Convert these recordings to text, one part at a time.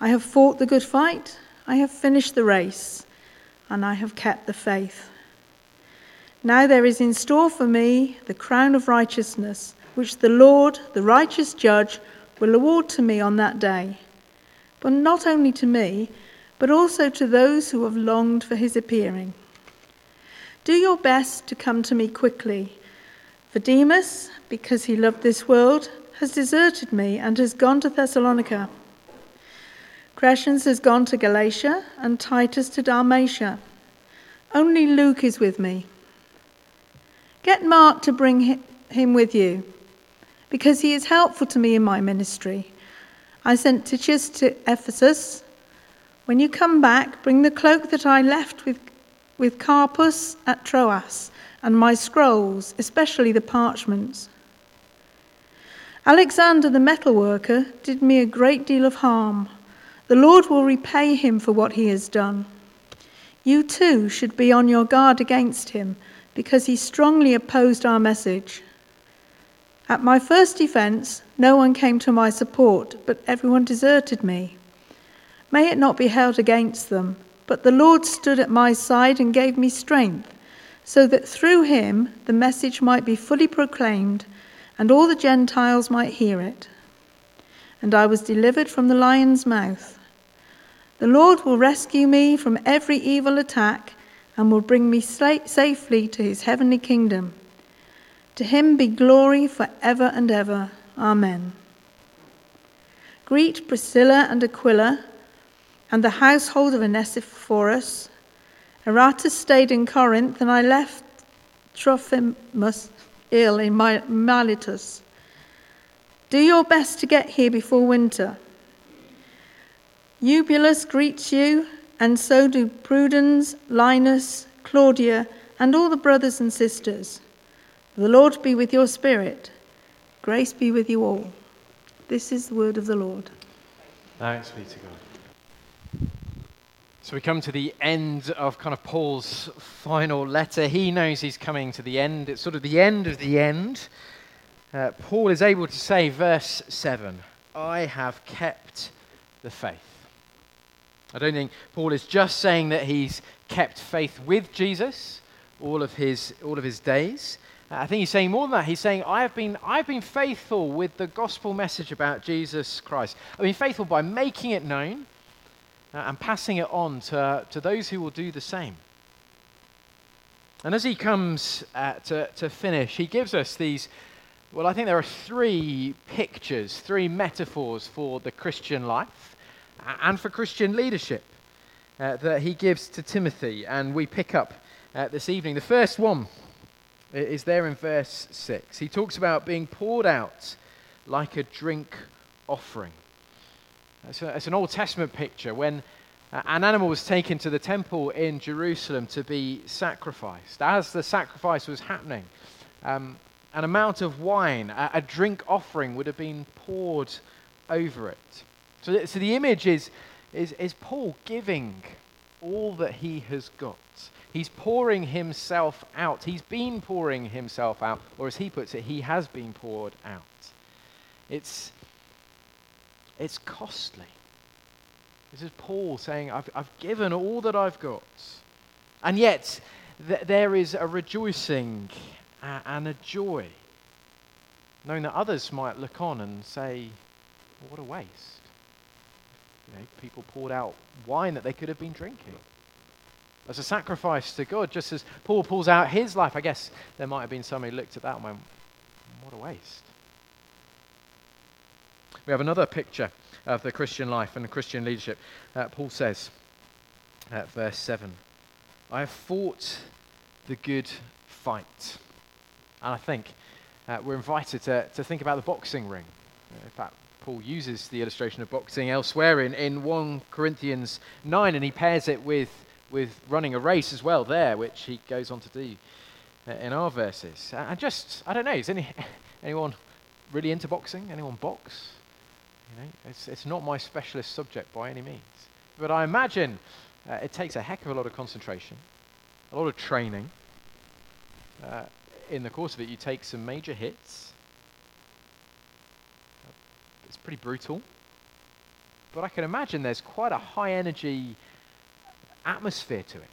I have fought the good fight, I have finished the race, and I have kept the faith. Now there is in store for me the crown of righteousness, which the Lord, the righteous judge, will award to me on that day. But not only to me, but also to those who have longed for his appearing. Do your best to come to me quickly. For Demas, because he loved this world, has deserted me and has gone to Thessalonica. Crescens has gone to Galatia and Titus to Dalmatia. Only Luke is with me. Get Mark to bring him with you, because he is helpful to me in my ministry. I sent Tychicus to Ephesus. When you come back, bring the cloak that I left with, with Carpus at Troas, and my scrolls, especially the parchments. Alexander the metalworker did me a great deal of harm. The Lord will repay him for what he has done. You too should be on your guard against him, because he strongly opposed our message. At my first defense, no one came to my support, but everyone deserted me. May it not be held against them, but the Lord stood at my side and gave me strength, so that through him the message might be fully proclaimed and all the Gentiles might hear it. And I was delivered from the lion's mouth. The Lord will rescue me from every evil attack and will bring me safely to his heavenly kingdom. To him be glory for ever and ever. Amen. Greet Priscilla and Aquila and the household of Onesiphorus. Erastus stayed in Corinth, and I left Trophimus ill in Miletus. Do your best to get here before winter. Eubulus greets you, and so do Pudens, Linus, Claudia, and all the brothers and sisters. The Lord be with your spirit. Grace be with you all. This is the word of the Lord. Thanks be to God. So we come to the end of kind of Paul's final letter. He knows he's coming to the end. It's sort of the end of the end. Uh, Paul is able to say, verse 7 I have kept the faith. I don't think Paul is just saying that he's kept faith with Jesus all of his, all of his days. I think he's saying more than that. He's saying, I have been, I've been faithful with the gospel message about Jesus Christ. I've been faithful by making it known uh, and passing it on to, to those who will do the same. And as he comes uh, to, to finish, he gives us these, well, I think there are three pictures, three metaphors for the Christian life and for Christian leadership uh, that he gives to Timothy. And we pick up uh, this evening. The first one is there in verse 6. He talks about being poured out like a drink offering. It's, a, it's an Old Testament picture when uh, an animal was taken to the temple in Jerusalem to be sacrificed. As the sacrifice was happening, um, an amount of wine, a, a drink offering, would have been poured over it. So, so the image is, is, is Paul giving all that he has got. He's pouring himself out. He's been pouring himself out, or as he puts it, he has been poured out. It's, it's costly. This is Paul saying, I've, I've given all that I've got. And yet, th- there is a rejoicing and a joy, knowing that others might look on and say, What a waste. You know, people poured out wine that they could have been drinking as a sacrifice to God, just as Paul pulls out his life. I guess there might have been somebody who looked at that and went, What a waste. We have another picture of the Christian life and the Christian leadership. Uh, Paul says at verse 7 I have fought the good fight. And I think uh, we're invited to, to think about the boxing ring. In fact, Paul uses the illustration of boxing elsewhere in, in 1 Corinthians 9, and he pairs it with, with running a race as well there, which he goes on to do uh, in our verses. And just, I don't know, is any, anyone really into boxing? Anyone box? You know, it's, it's not my specialist subject by any means. But I imagine uh, it takes a heck of a lot of concentration, a lot of training. Uh, in the course of it, you take some major hits, it's pretty brutal. but I can imagine there's quite a high energy atmosphere to it.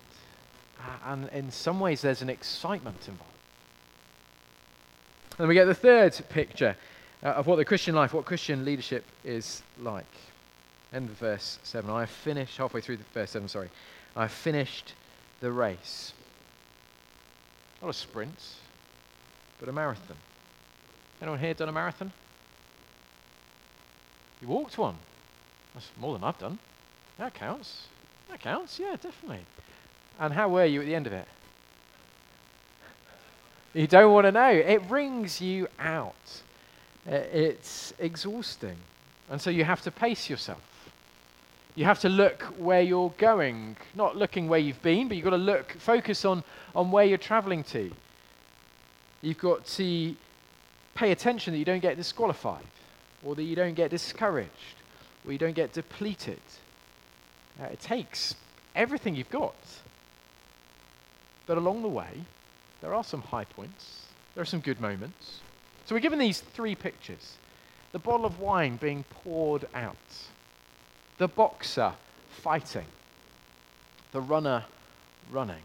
Uh, and in some ways, there's an excitement involved. And we get the third picture uh, of what the Christian life, what Christian leadership is like. End of verse 7. I have finished, halfway through the verse 7, sorry. I have finished the race. Not a sprint, but a marathon. Anyone here done a marathon? You walked one. That's more than I've done. That counts. That counts, yeah, definitely. And how were you at the end of it? You don't want to know. It wrings you out. Uh, it's exhausting. And so you have to pace yourself. You have to look where you're going, not looking where you've been, but you've got to look, focus on, on where you're traveling to. You've got to pay attention that you don't get disqualified, or that you don't get discouraged, or you don't get depleted. Uh, it takes everything you've got. But along the way, there are some high points, there are some good moments. So we're given these three pictures the bottle of wine being poured out, the boxer fighting, the runner running.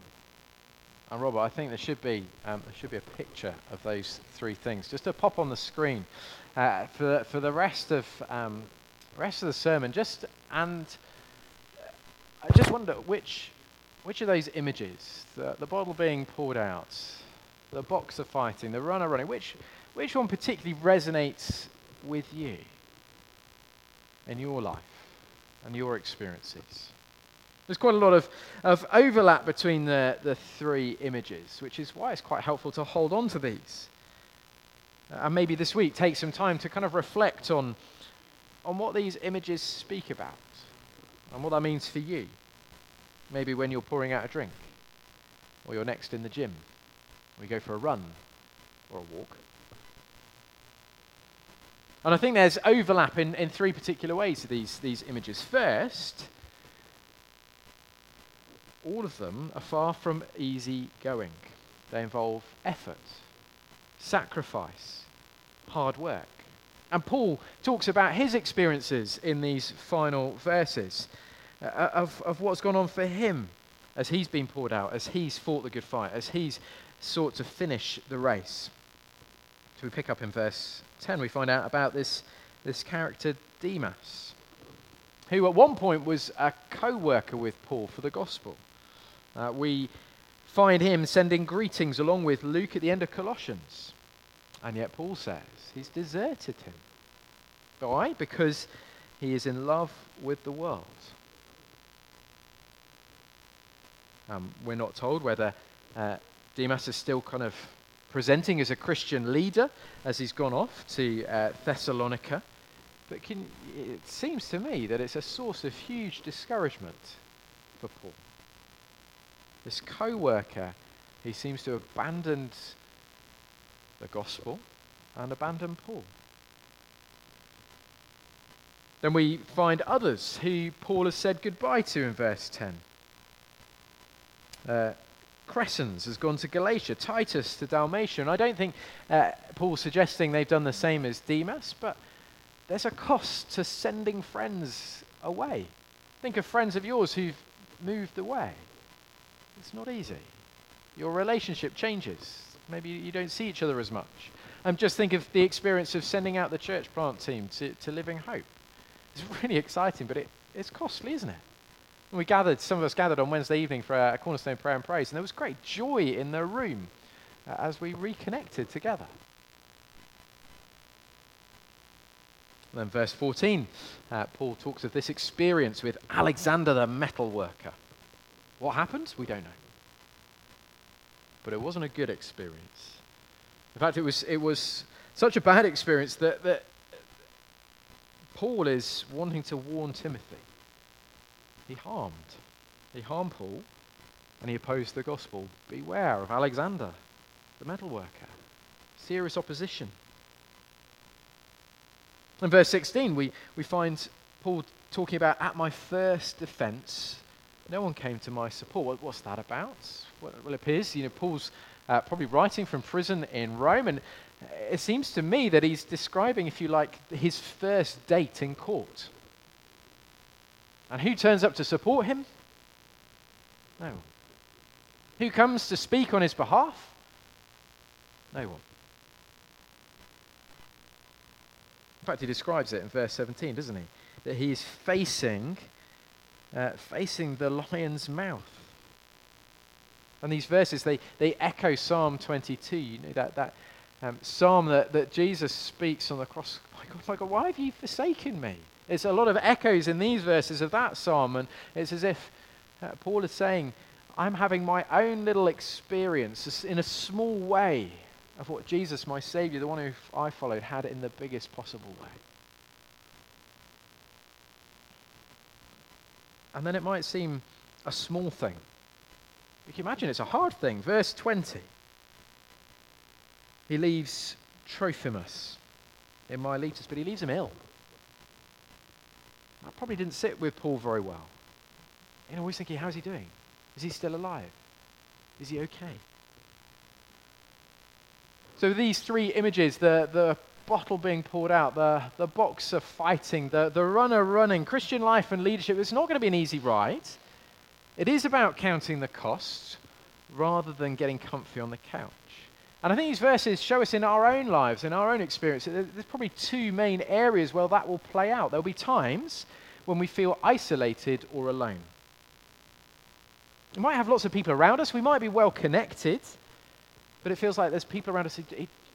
And Robert, I think there should be um, there should be a picture of those three things just to pop on the screen uh, for for the rest of um, rest of the sermon. Just and I just wonder which which of those images, the, the bottle being poured out, the boxer fighting, the runner running, which which one particularly resonates with you in your life and your experiences? There's quite a lot of, of overlap between the, the three images, which is why it's quite helpful to hold on to these. Uh, and maybe this week take some time to kind of reflect on, on what these images speak about and what that means for you. Maybe when you're pouring out a drink, or you're next in the gym, or you go for a run or a walk. And I think there's overlap in, in three particular ways to these, these images. First, all of them are far from easy going. They involve effort, sacrifice, hard work. And Paul talks about his experiences in these final verses uh, of, of what's gone on for him as he's been poured out, as he's fought the good fight, as he's sought to finish the race. So we pick up in verse 10, we find out about this, this character Demas, who at one point was a co worker with Paul for the gospel. Uh, we find him sending greetings along with Luke at the end of Colossians. And yet Paul says he's deserted him. Why? Because he is in love with the world. Um, we're not told whether uh, Demas is still kind of presenting as a Christian leader as he's gone off to uh, Thessalonica. But can, it seems to me that it's a source of huge discouragement for Paul. This co worker, he seems to have abandoned the gospel and abandoned Paul. Then we find others who Paul has said goodbye to in verse 10. Uh, Crescens has gone to Galatia, Titus to Dalmatia. And I don't think uh, Paul's suggesting they've done the same as Demas, but there's a cost to sending friends away. Think of friends of yours who've moved away. It's not easy. Your relationship changes. Maybe you don't see each other as much. And just think of the experience of sending out the church plant team to, to Living Hope. It's really exciting, but it, it's costly, isn't it? we gathered, some of us gathered on Wednesday evening for a cornerstone prayer and praise, and there was great joy in the room uh, as we reconnected together. And then, verse 14, uh, Paul talks of this experience with Alexander the metal worker. What happened? We don't know. But it wasn't a good experience. In fact, it was, it was such a bad experience that, that Paul is wanting to warn Timothy he harmed. He harmed Paul and he opposed the gospel. Beware of Alexander, the metal worker. Serious opposition. In verse 16, we, we find Paul talking about, at my first defense, no one came to my support. What, what's that about? Well, it appears, you know, Paul's uh, probably writing from prison in Rome, and it seems to me that he's describing, if you like, his first date in court. And who turns up to support him? No. Who comes to speak on his behalf? No one. In fact, he describes it in verse 17, doesn't he? That he is facing, uh, facing the lion's mouth. And these verses, they, they echo Psalm 22, you know, that, that um, psalm that, that Jesus speaks on the cross. My God, my God, why have you forsaken me? There's a lot of echoes in these verses of that psalm, and it's as if uh, Paul is saying, I'm having my own little experience in a small way of what Jesus, my Savior, the one who I followed, had in the biggest possible way. And then it might seem a small thing. You can imagine it's a hard thing. Verse 20. He leaves Trophimus in Miletus, but he leaves him ill. That probably didn't sit with Paul very well. You know, always thinking, how's he doing? Is he still alive? Is he okay? So these three images, the, the bottle being poured out, the, the boxer fighting, the, the runner running, Christian life and leadership, it's not going to be an easy ride. It is about counting the costs rather than getting comfy on the couch. And I think these verses show us in our own lives, in our own experience, there's probably two main areas where that will play out. There'll be times when we feel isolated or alone. We might have lots of people around us, we might be well connected, but it feels like there's people around us who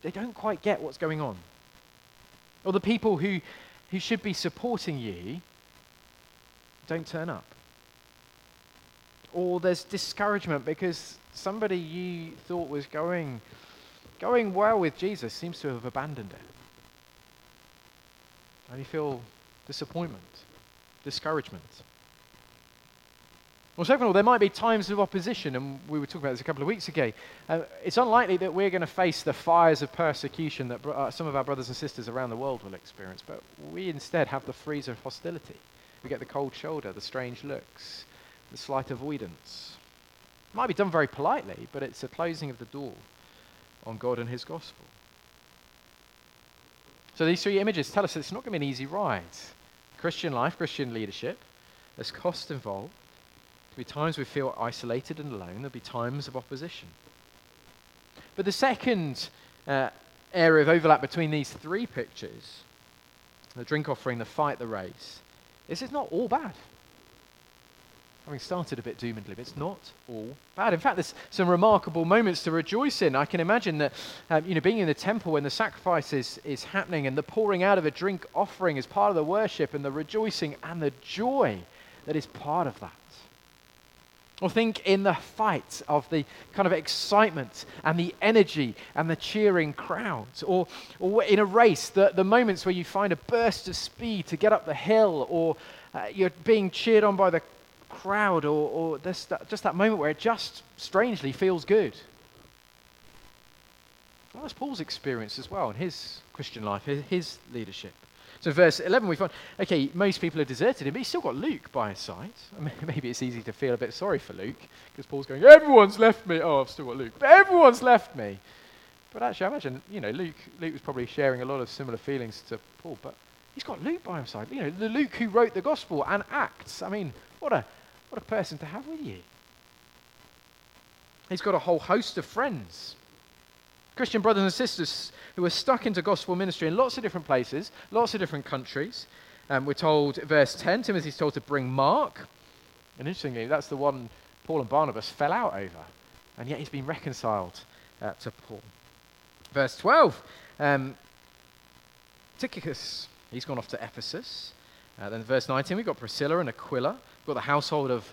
they don't quite get what's going on. Or the people who, who should be supporting you don't turn up. Or there's discouragement because somebody you thought was going going well with Jesus seems to have abandoned it. And you feel disappointment, discouragement. Well, second of all, there might be times of opposition, and we were talking about this a couple of weeks ago. Uh, it's unlikely that we're going to face the fires of persecution that bro- uh, some of our brothers and sisters around the world will experience, but we instead have the freeze of hostility. We get the cold shoulder, the strange looks, the slight avoidance. It might be done very politely, but it's a closing of the door on God and His gospel. So these three images tell us it's not going to be an easy ride. Christian life, Christian leadership, there's cost involved. There'll be times we feel isolated and alone. There'll be times of opposition. But the second uh, area of overlap between these three pictures, the drink offering, the fight, the race, is it's not all bad having started a bit doom and gloom, it's not all bad. In fact, there's some remarkable moments to rejoice in. I can imagine that, um, you know, being in the temple when the sacrifice is, is happening and the pouring out of a drink offering is part of the worship and the rejoicing and the joy that is part of that. Or think in the fight of the kind of excitement and the energy and the cheering crowds. Or, or in a race, the, the moments where you find a burst of speed to get up the hill, or uh, you're being cheered on by the crowd or, or this, that, just that moment where it just strangely feels good. Well, that's Paul's experience as well in his Christian life, his, his leadership. So, verse 11, we find, okay, most people have deserted him, but he's still got Luke by his side. I mean, maybe it's easy to feel a bit sorry for Luke, because Paul's going, everyone's left me. Oh, I've still got Luke. But everyone's left me. But actually, I imagine, you know, Luke, Luke was probably sharing a lot of similar feelings to Paul, but he's got Luke by his side. You know, the Luke who wrote the gospel and Acts. I mean, what a, what a person to have with you. He's got a whole host of friends. Christian brothers and sisters who are stuck into gospel ministry in lots of different places, lots of different countries. Um, we're told, verse 10, Timothy's told to bring Mark. And interestingly, that's the one Paul and Barnabas fell out over. And yet he's been reconciled uh, to Paul. Verse 12, um, Tychicus, he's gone off to Ephesus. Uh, then verse 19, we've got Priscilla and Aquila. We've got the household of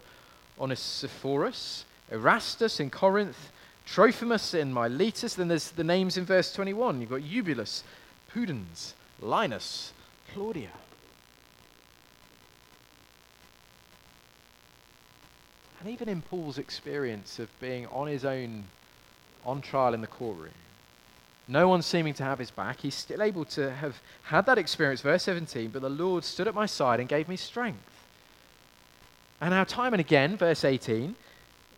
Onesiphorus, Erastus in Corinth, Trophimus in Miletus. Then there's the names in verse 21. You've got Eubulus, Pudens, Linus, Claudia. And even in Paul's experience of being on his own on trial in the courtroom, no one seeming to have his back, he's still able to have had that experience. Verse 17, but the Lord stood at my side and gave me strength. And now, time and again, verse 18,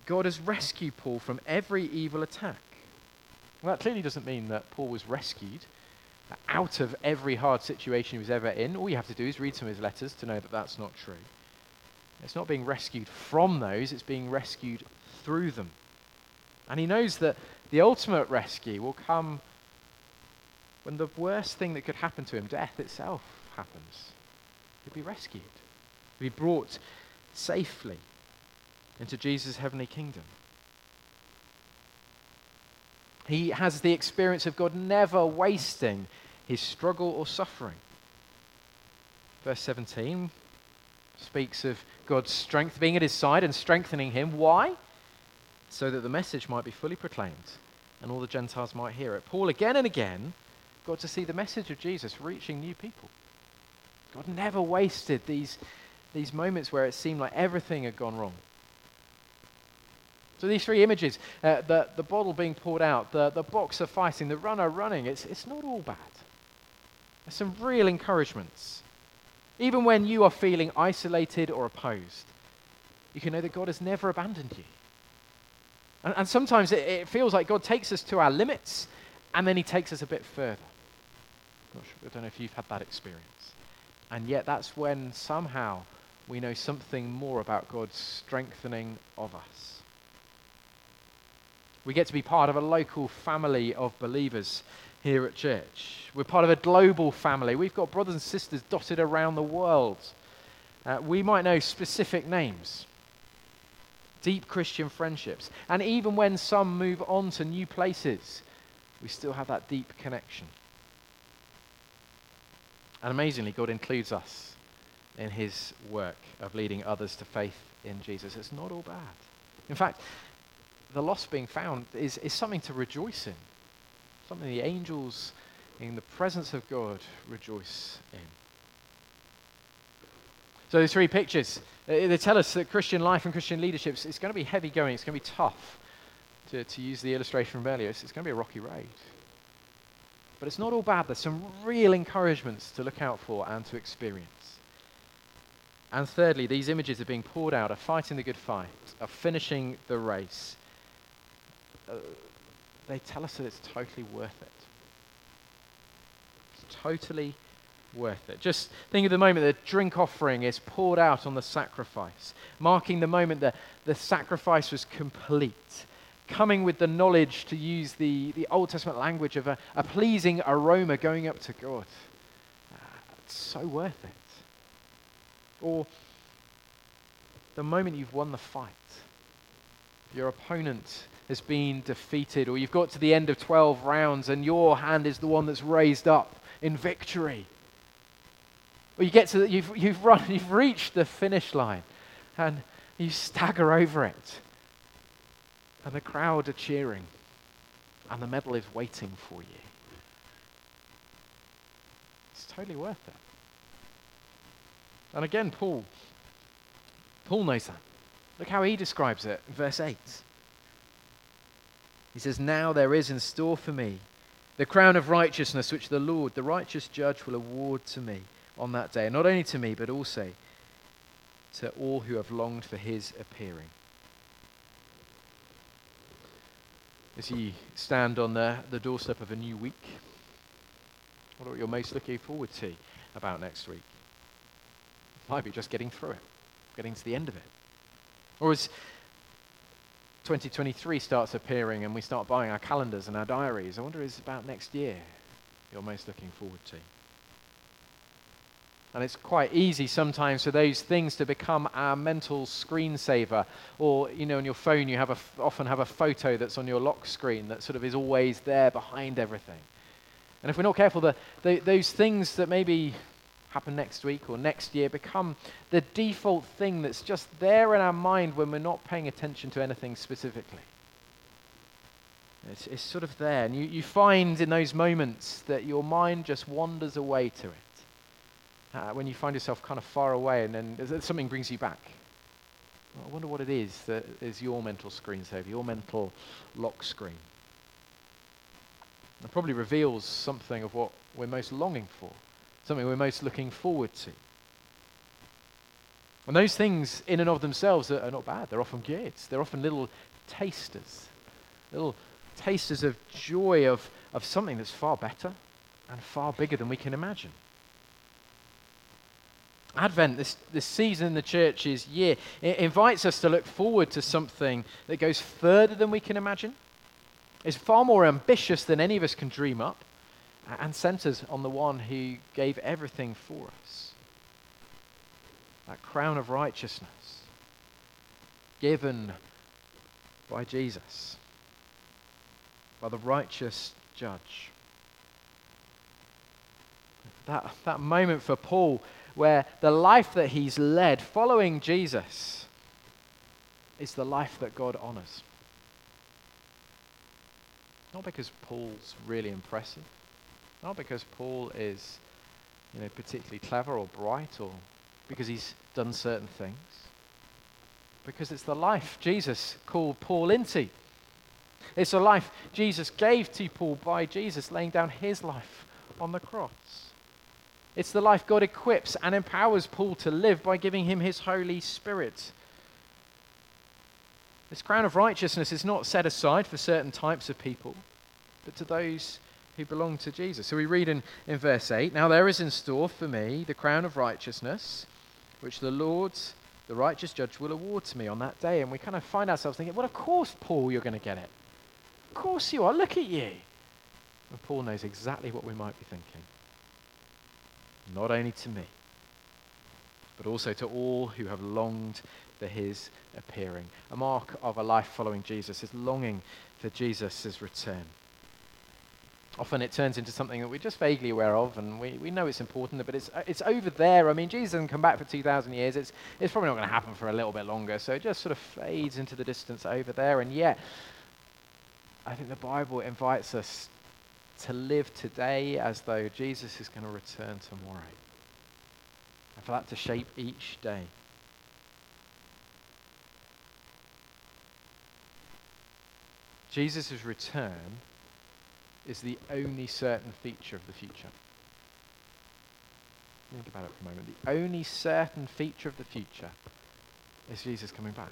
God has rescued Paul from every evil attack. Well, that clearly doesn't mean that Paul was rescued out of every hard situation he was ever in. All you have to do is read some of his letters to know that that's not true. It's not being rescued from those, it's being rescued through them. And he knows that the ultimate rescue will come when the worst thing that could happen to him, death itself, happens. He'll be rescued, he'll be brought safely into Jesus' heavenly kingdom. He has the experience of God never wasting his struggle or suffering. Verse 17 speaks of God's strength being at his side and strengthening him. Why? So that the message might be fully proclaimed and all the Gentiles might hear it. Paul again and again got to see the message of Jesus reaching new people. God never wasted these, these moments where it seemed like everything had gone wrong. So these three images, uh, the, the bottle being poured out, the, the boxer fighting, the runner running, it's, it's not all bad. There's some real encouragements. Even when you are feeling isolated or opposed, you can know that God has never abandoned you. And, and sometimes it, it, feels like God takes us to our limits and then he takes us a bit further. I don't know if you've had that experience. And yet that's when somehow we know something more about God's strengthening of us. We get to be part of a local family of believers here at church. We're part of a global family. We've got brothers and sisters dotted around the world. Uh, we might know specific names, deep Christian friendships. And even when some move on to new places, we still have that deep connection. And amazingly, God includes us in his work of leading others to faith in Jesus. It's not all bad. In fact, the lost being found is, is something to rejoice in, something the angels in the presence of God rejoice in. So the three pictures, they tell us that Christian life and Christian leadership is going to be heavy going. It's going to be tough, to, to use the illustration from earlier. It's, it's going to be a rocky road. But it's not all bad. There's some real encouragements to look out for and to experience. And thirdly, these images are being poured out, of fighting the good fight, of finishing the race, uh, they tell us that it's totally worth it. It's totally worth it. Just think of the moment the drink offering is poured out on the sacrifice, marking the moment that the sacrifice was complete, coming with the knowledge to use the, the Old Testament language of a, a pleasing aroma going up to God. Uh, it's so worth it. Or the moment you've won the fight, your opponent has been defeated, or you've got to the end of 12 rounds and your hand is the one that's raised up in victory. Or you get to the, you've, you've run, you've reached the finish line and you stagger over it. And the crowd are cheering and the medal is waiting for you. It's totally worth it. And again, Paul, Paul knows that. Look how he describes it, in verse 8. He says, Now there is in store for me the crown of righteousness which the Lord, the righteous judge, will award to me on that day. Not only to me, but also to all who have longed for his appearing. As you stand on the, the doorstep of a new week, what are you most looking forward to about next week? Might be just getting through it, getting to the end of it. Or as 2023 starts appearing and we start buying our calendars and our diaries. I wonder is about next year you're most looking forward to. And it's quite easy sometimes for those things to become our mental screensaver. Or, you know, on your phone, you have a, often have a photo that's on your lock screen that sort of is always there behind everything. And if we're not careful, the, the, those things that maybe happen next week or next year become the default thing that's just there in our mind when we're not paying attention to anything specifically. It's, it's sort of there. And you, you find in those moments that your mind just wanders away to it. Uh, when you find yourself kind of far away and then something brings you back. Well, I wonder what it is that is your mental screensaver, your mental lock screen. It probably reveals something of what we're most longing for something we're most looking forward to. And those things, in and of themselves, are, are not bad. They're often good. They're often little tasters, little tasters of joy of, of something that's far better and far bigger than we can imagine. Advent, this, this season in the church's year, it invites us to look forward to something that goes further than we can imagine, is far more ambitious than any of us can dream up, and centers on the one who gave everything for us. That crown of righteousness given by Jesus, by the righteous judge. That, that moment for Paul where the life that he's led following Jesus is the life that God honors. Not because Paul's really impressive, not because Paul is you know, particularly clever or bright or because he's done certain things, because it's the life Jesus called Paul into. It's a life Jesus gave to Paul by Jesus laying down his life on the cross. It's the life God equips and empowers Paul to live by giving him his Holy Spirit. This crown of righteousness is not set aside for certain types of people, but to those who belong to Jesus. So we read in, in verse 8 Now there is in store for me the crown of righteousness, which the Lord, the righteous judge, will award to me on that day. And we kind of find ourselves thinking, Well, of course, Paul, you're going to get it. Of course you are. Look at you. And Paul knows exactly what we might be thinking not only to me, but also to all who have longed for his appearing. A mark of a life following Jesus is longing for Jesus' return. Often it turns into something that we're just vaguely aware of, and we, we know it's important, but it's, it's over there. I mean, Jesus hasn't come back for 2,000 years. It's, it's probably not going to happen for a little bit longer, so it just sort of fades into the distance over there. And yet, I think the Bible invites us to live today as though Jesus is going to return tomorrow. And for that to shape each day. Jesus' return is the only certain feature of the future. Think about it for a moment. The only certain feature of the future is Jesus coming back.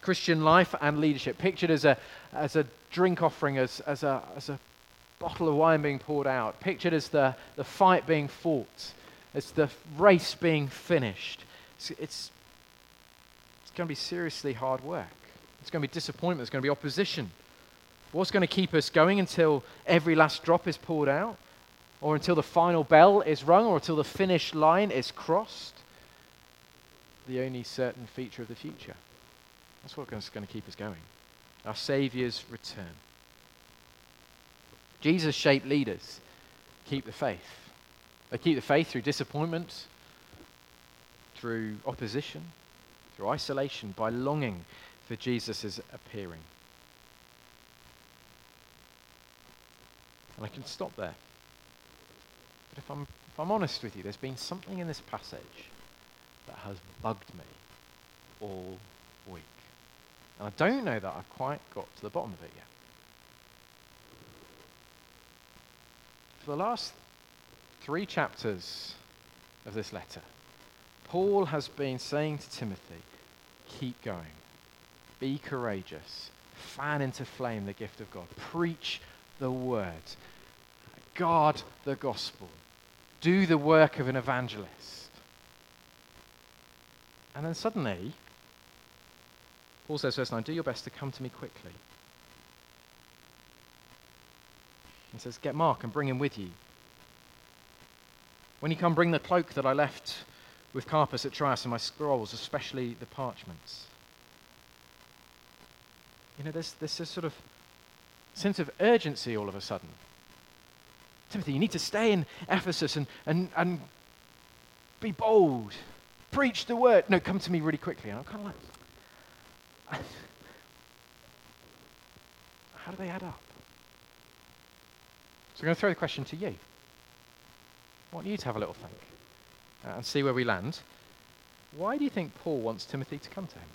Christian life and leadership, pictured as a, as a drink offering, as, as, a, as a bottle of wine being poured out, pictured as the, the fight being fought, as the race being finished. It's, it's, it's going to be seriously hard work. It's going to be disappointment. There's going to be opposition. What's going to keep us going until every last drop is poured out? Or until the final bell is rung? Or until the finish line is crossed? The only certain feature of the future. That's what's going to keep us going. Our Saviour's return. Jesus shaped leaders keep the faith. They keep the faith through disappointment, through opposition, through isolation, by longing for Jesus' appearing. And I can stop there. But if I'm, if I'm honest with you, there's been something in this passage that has bugged me all week. And I don't know that I've quite got to the bottom of it yet. For the last three chapters of this letter, Paul has been saying to Timothy, keep going, be courageous, fan into flame the gift of God, preach the word, guard the gospel, do the work of an evangelist. And then suddenly, Paul says, verse 9, do your best to come to me quickly. He says, get Mark and bring him with you. When you come, bring the cloak that I left with Carpus at Troas and my scrolls, especially the parchments. You know, there's, there's this sort of sense of urgency all of a sudden. Timothy, you need to stay in Ephesus and, and, and be bold. Preach the word. No, come to me really quickly. And I'm kind of like, how do they add up? So I'm going to throw the question to you. I want you to have a little think uh, and see where we land. Why do you think Paul wants Timothy to come to him?